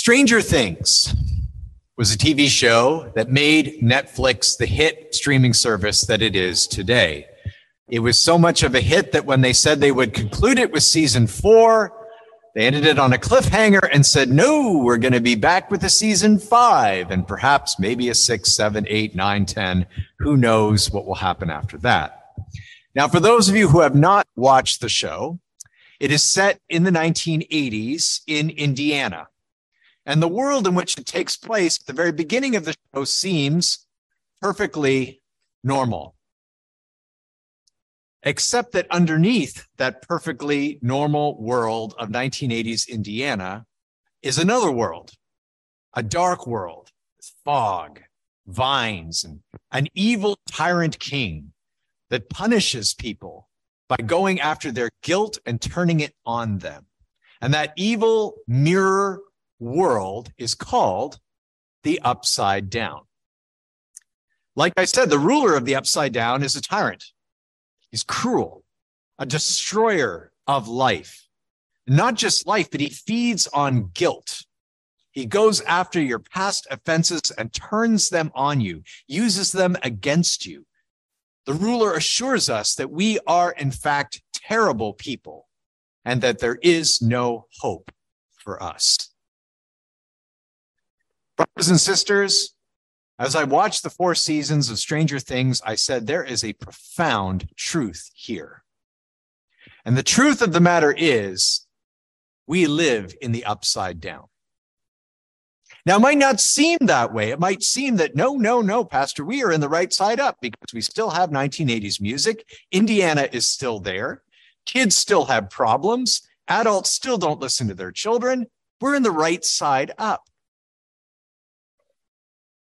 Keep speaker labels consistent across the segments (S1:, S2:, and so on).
S1: Stranger Things was a TV show that made Netflix the hit streaming service that it is today. It was so much of a hit that when they said they would conclude it with season four, they ended it on a cliffhanger and said, no, we're going to be back with a season five and perhaps maybe a six, seven, eight, nine, 10. Who knows what will happen after that? Now, for those of you who have not watched the show, it is set in the 1980s in Indiana. And the world in which it takes place at the very beginning of the show seems perfectly normal. Except that underneath that perfectly normal world of 1980s Indiana is another world, a dark world with fog, vines, and an evil tyrant king that punishes people by going after their guilt and turning it on them. And that evil mirror world is called the upside down. Like I said, the ruler of the upside down is a tyrant. He's cruel, a destroyer of life. Not just life, but he feeds on guilt. He goes after your past offenses and turns them on you, uses them against you. The ruler assures us that we are, in fact, terrible people and that there is no hope for us. Brothers and sisters, as I watched the four seasons of Stranger Things, I said there is a profound truth here. And the truth of the matter is, we live in the upside down. Now, it might not seem that way. It might seem that no, no, no, Pastor, we are in the right side up because we still have 1980s music. Indiana is still there. Kids still have problems. Adults still don't listen to their children. We're in the right side up.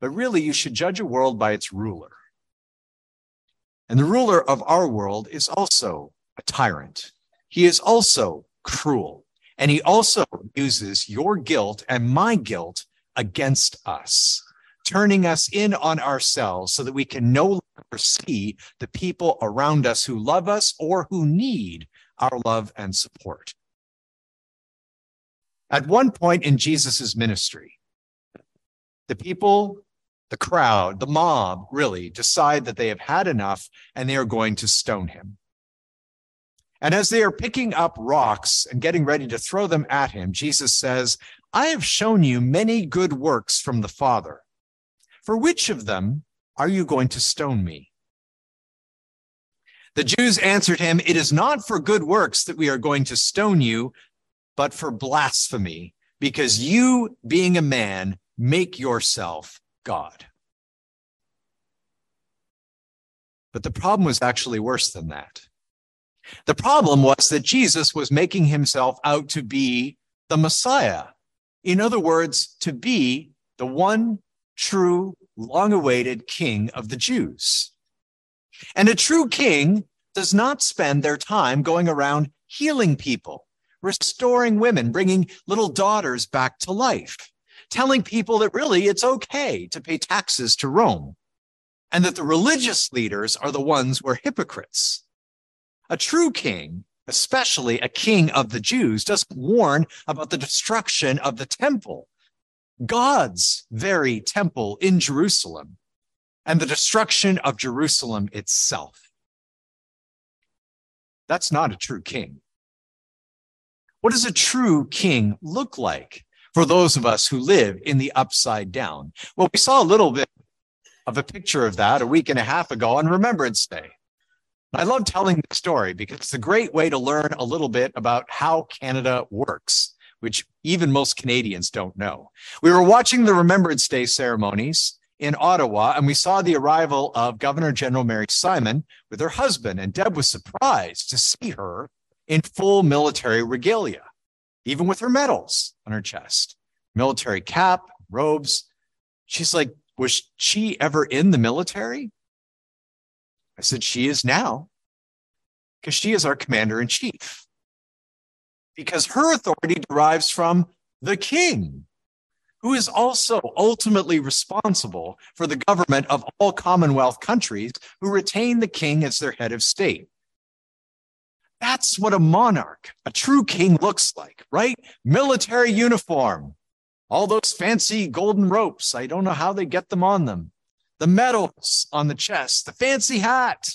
S1: But really, you should judge a world by its ruler. And the ruler of our world is also a tyrant. He is also cruel. And he also uses your guilt and my guilt against us, turning us in on ourselves so that we can no longer see the people around us who love us or who need our love and support. At one point in Jesus' ministry, the people the crowd, the mob really decide that they have had enough and they are going to stone him. And as they are picking up rocks and getting ready to throw them at him, Jesus says, I have shown you many good works from the Father. For which of them are you going to stone me? The Jews answered him, It is not for good works that we are going to stone you, but for blasphemy, because you, being a man, make yourself God. But the problem was actually worse than that. The problem was that Jesus was making himself out to be the Messiah. In other words, to be the one true, long awaited king of the Jews. And a true king does not spend their time going around healing people, restoring women, bringing little daughters back to life telling people that really it's okay to pay taxes to Rome and that the religious leaders are the ones who are hypocrites. A true king, especially a king of the Jews, doesn't warn about the destruction of the temple, God's very temple in Jerusalem, and the destruction of Jerusalem itself. That's not a true king. What does a true king look like? For those of us who live in the upside down. Well, we saw a little bit of a picture of that a week and a half ago on Remembrance Day. I love telling the story because it's a great way to learn a little bit about how Canada works, which even most Canadians don't know. We were watching the Remembrance Day ceremonies in Ottawa, and we saw the arrival of Governor General Mary Simon with her husband, and Deb was surprised to see her in full military regalia even with her medals on her chest, military cap, robes. She's like, was she ever in the military? I said, she is now because she is our commander in chief. Because her authority derives from the king, who is also ultimately responsible for the government of all Commonwealth countries who retain the king as their head of state. That's what a monarch, a true king looks like, right? Military uniform, All those fancy golden ropes, I don't know how they get them on them. The medals on the chest, the fancy hat,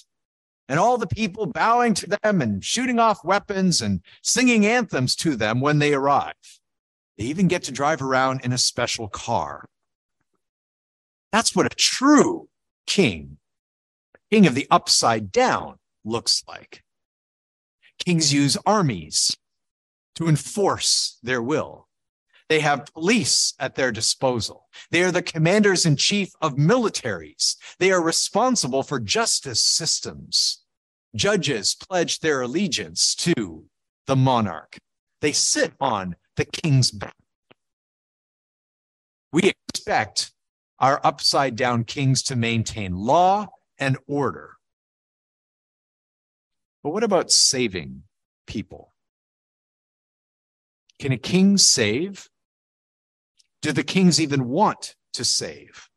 S1: and all the people bowing to them and shooting off weapons and singing anthems to them when they arrive. They even get to drive around in a special car. That's what a true king, king of the upside down, looks like. Kings use armies to enforce their will. They have police at their disposal. They are the commanders in chief of militaries. They are responsible for justice systems. Judges pledge their allegiance to the monarch. They sit on the king's back. We expect our upside down kings to maintain law and order. But what about saving people? Can a king save? Do the kings even want to save?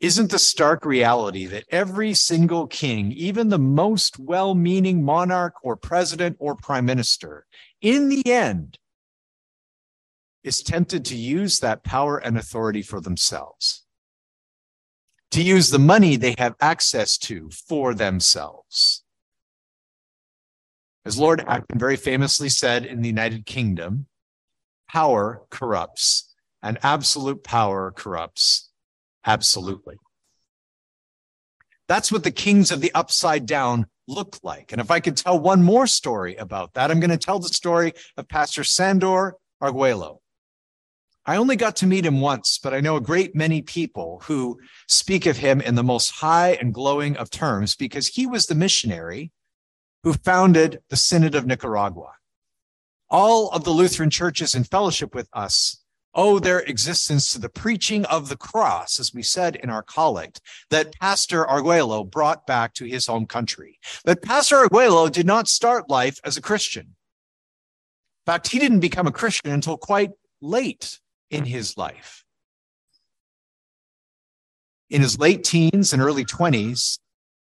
S1: Isn't the stark reality that every single king, even the most well meaning monarch or president or prime minister, in the end is tempted to use that power and authority for themselves, to use the money they have access to for themselves? As Lord Acton very famously said in the United Kingdom, power corrupts, and absolute power corrupts absolutely. That's what the kings of the upside down look like. And if I could tell one more story about that, I'm going to tell the story of Pastor Sandor Arguello. I only got to meet him once, but I know a great many people who speak of him in the most high and glowing of terms because he was the missionary who founded the Synod of Nicaragua. All of the Lutheran churches in fellowship with us owe their existence to the preaching of the cross, as we said in our collect, that Pastor Arguello brought back to his home country. But Pastor Arguello did not start life as a Christian. In fact, he didn't become a Christian until quite late in his life. In his late teens and early 20s,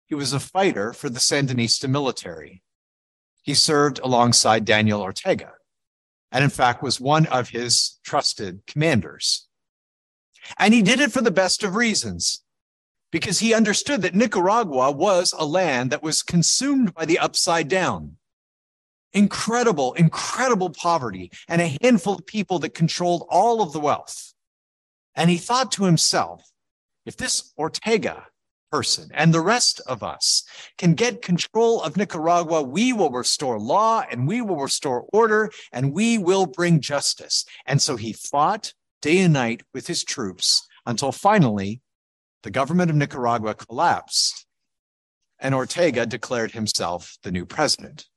S1: he was a fighter for the Sandinista military. He served alongside Daniel Ortega, and in fact was one of his trusted commanders. And he did it for the best of reasons, because he understood that Nicaragua was a land that was consumed by the upside down. Incredible, incredible poverty, and a handful of people that controlled all of the wealth. And he thought to himself, if this Ortega person and the rest of us can get control of Nicaragua, we will restore law and we will restore order and we will bring justice. And so he fought day and night with his troops until finally the government of Nicaragua collapsed and Ortega declared himself the new president.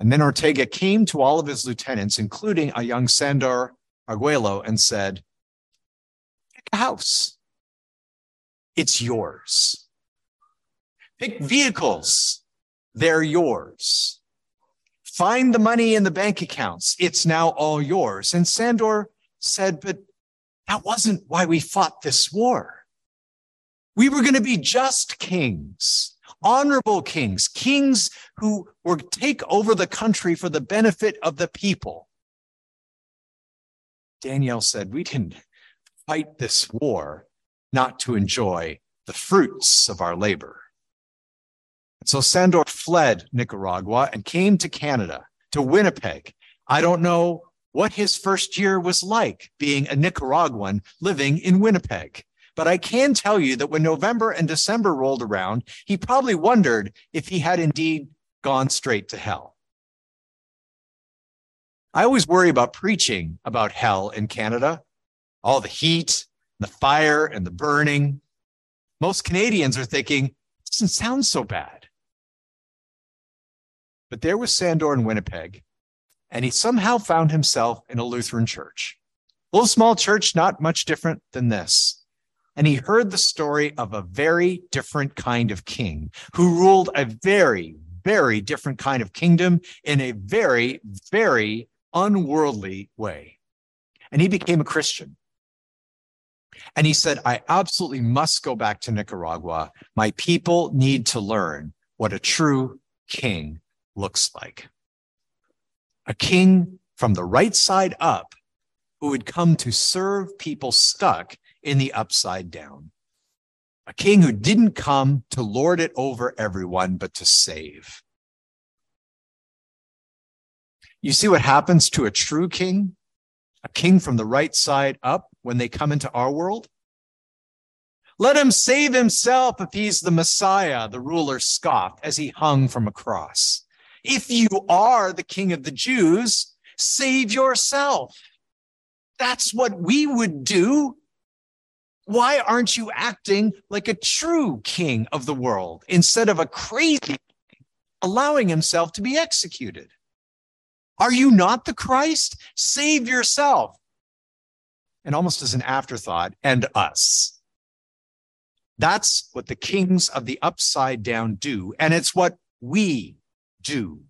S1: And then Ortega came to all of his lieutenants, including a young Sandor Arguello, and said, Pick a house it's yours. Pick vehicles, they're yours. Find the money in the bank accounts, it's now all yours. And Sandor said, But that wasn't why we fought this war. We were going to be just kings, honorable kings, kings who were take over the country for the benefit of the people. Danielle said, We didn't fight this war not to enjoy the fruits of our labor. so Sandor fled Nicaragua and came to Canada, to Winnipeg. I don't know what his first year was like being a Nicaraguan living in Winnipeg. But I can tell you that when November and December rolled around, he probably wondered if he had indeed gone straight to hell. I always worry about preaching about hell in Canada, all the heat, the fire and the burning. Most Canadians are thinking, it doesn't sound so bad. But there was Sandor in Winnipeg, and he somehow found himself in a Lutheran church. A little small church, not much different than this. And he heard the story of a very different kind of king who ruled a very, very different kind of kingdom in a very, very unworldly way. And he became a Christian. And he said, I absolutely must go back to Nicaragua. My people need to learn what a true king looks like. A king from the right side up who would come to serve people stuck in the upside down. A king who didn't come to lord it over everyone, but to save. You see what happens to a true king, a king from the right side up when they come into our world? Let him save himself if he's the Messiah, the ruler scoffed as he hung from a cross. If you are the king of the Jews, save yourself. That's what we would do. Why aren't you acting like a true king of the world instead of a crazy allowing himself to be executed? Are you not the Christ? Save yourself. And almost as an afterthought, and us. That's what the kings of the upside down do. And it's what we do.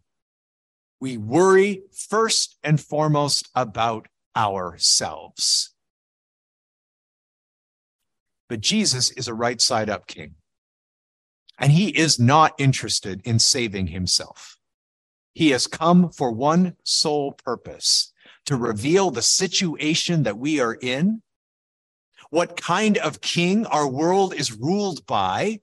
S1: We worry first and foremost about ourselves. But Jesus is a right side up king. And he is not interested in saving himself. He has come for one sole purpose to reveal the situation that we are in, what kind of king our world is ruled by,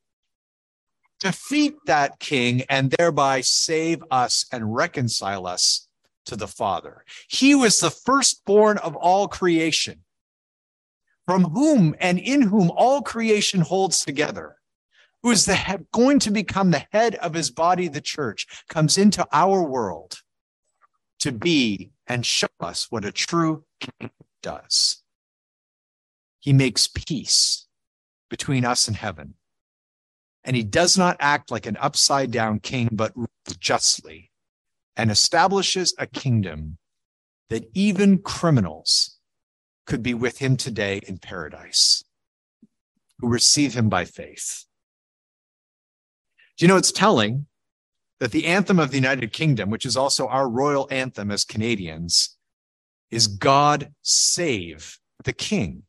S1: defeat that king, and thereby save us and reconcile us to the Father. He was the firstborn of all creation, from whom and in whom all creation holds together who is the going to become the head of his body, the church, comes into our world to be and show us what a true king does. He makes peace between us and heaven. And he does not act like an upside down king, but justly and establishes a kingdom that even criminals could be with him today in paradise who receive him by faith. Do you know it's telling that the anthem of the United Kingdom, which is also our royal anthem as Canadians, is God save the king.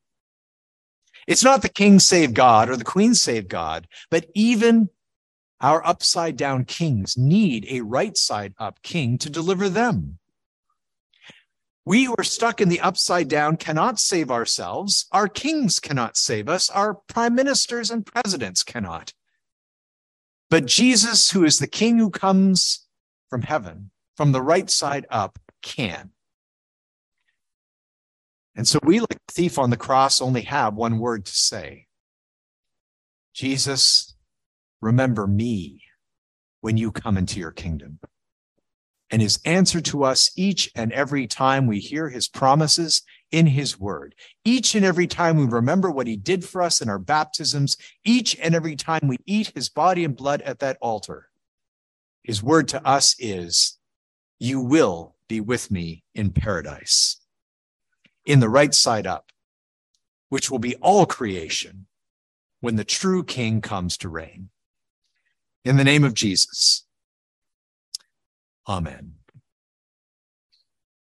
S1: It's not the king save God or the queen save God, but even our upside down kings need a right side up king to deliver them. We who are stuck in the upside down cannot save ourselves. Our kings cannot save us. Our prime ministers and presidents cannot. But Jesus, who is the king who comes from heaven, from the right side up, can. And so we, like the thief on the cross, only have one word to say Jesus, remember me when you come into your kingdom. And his answer to us each and every time we hear his promises in his word. Each and every time we remember what he did for us in our baptisms, each and every time we eat his body and blood at that altar, his word to us is, You will be with me in paradise, in the right side up, which will be all creation when the true king comes to reign. In the name of Jesus. Amen.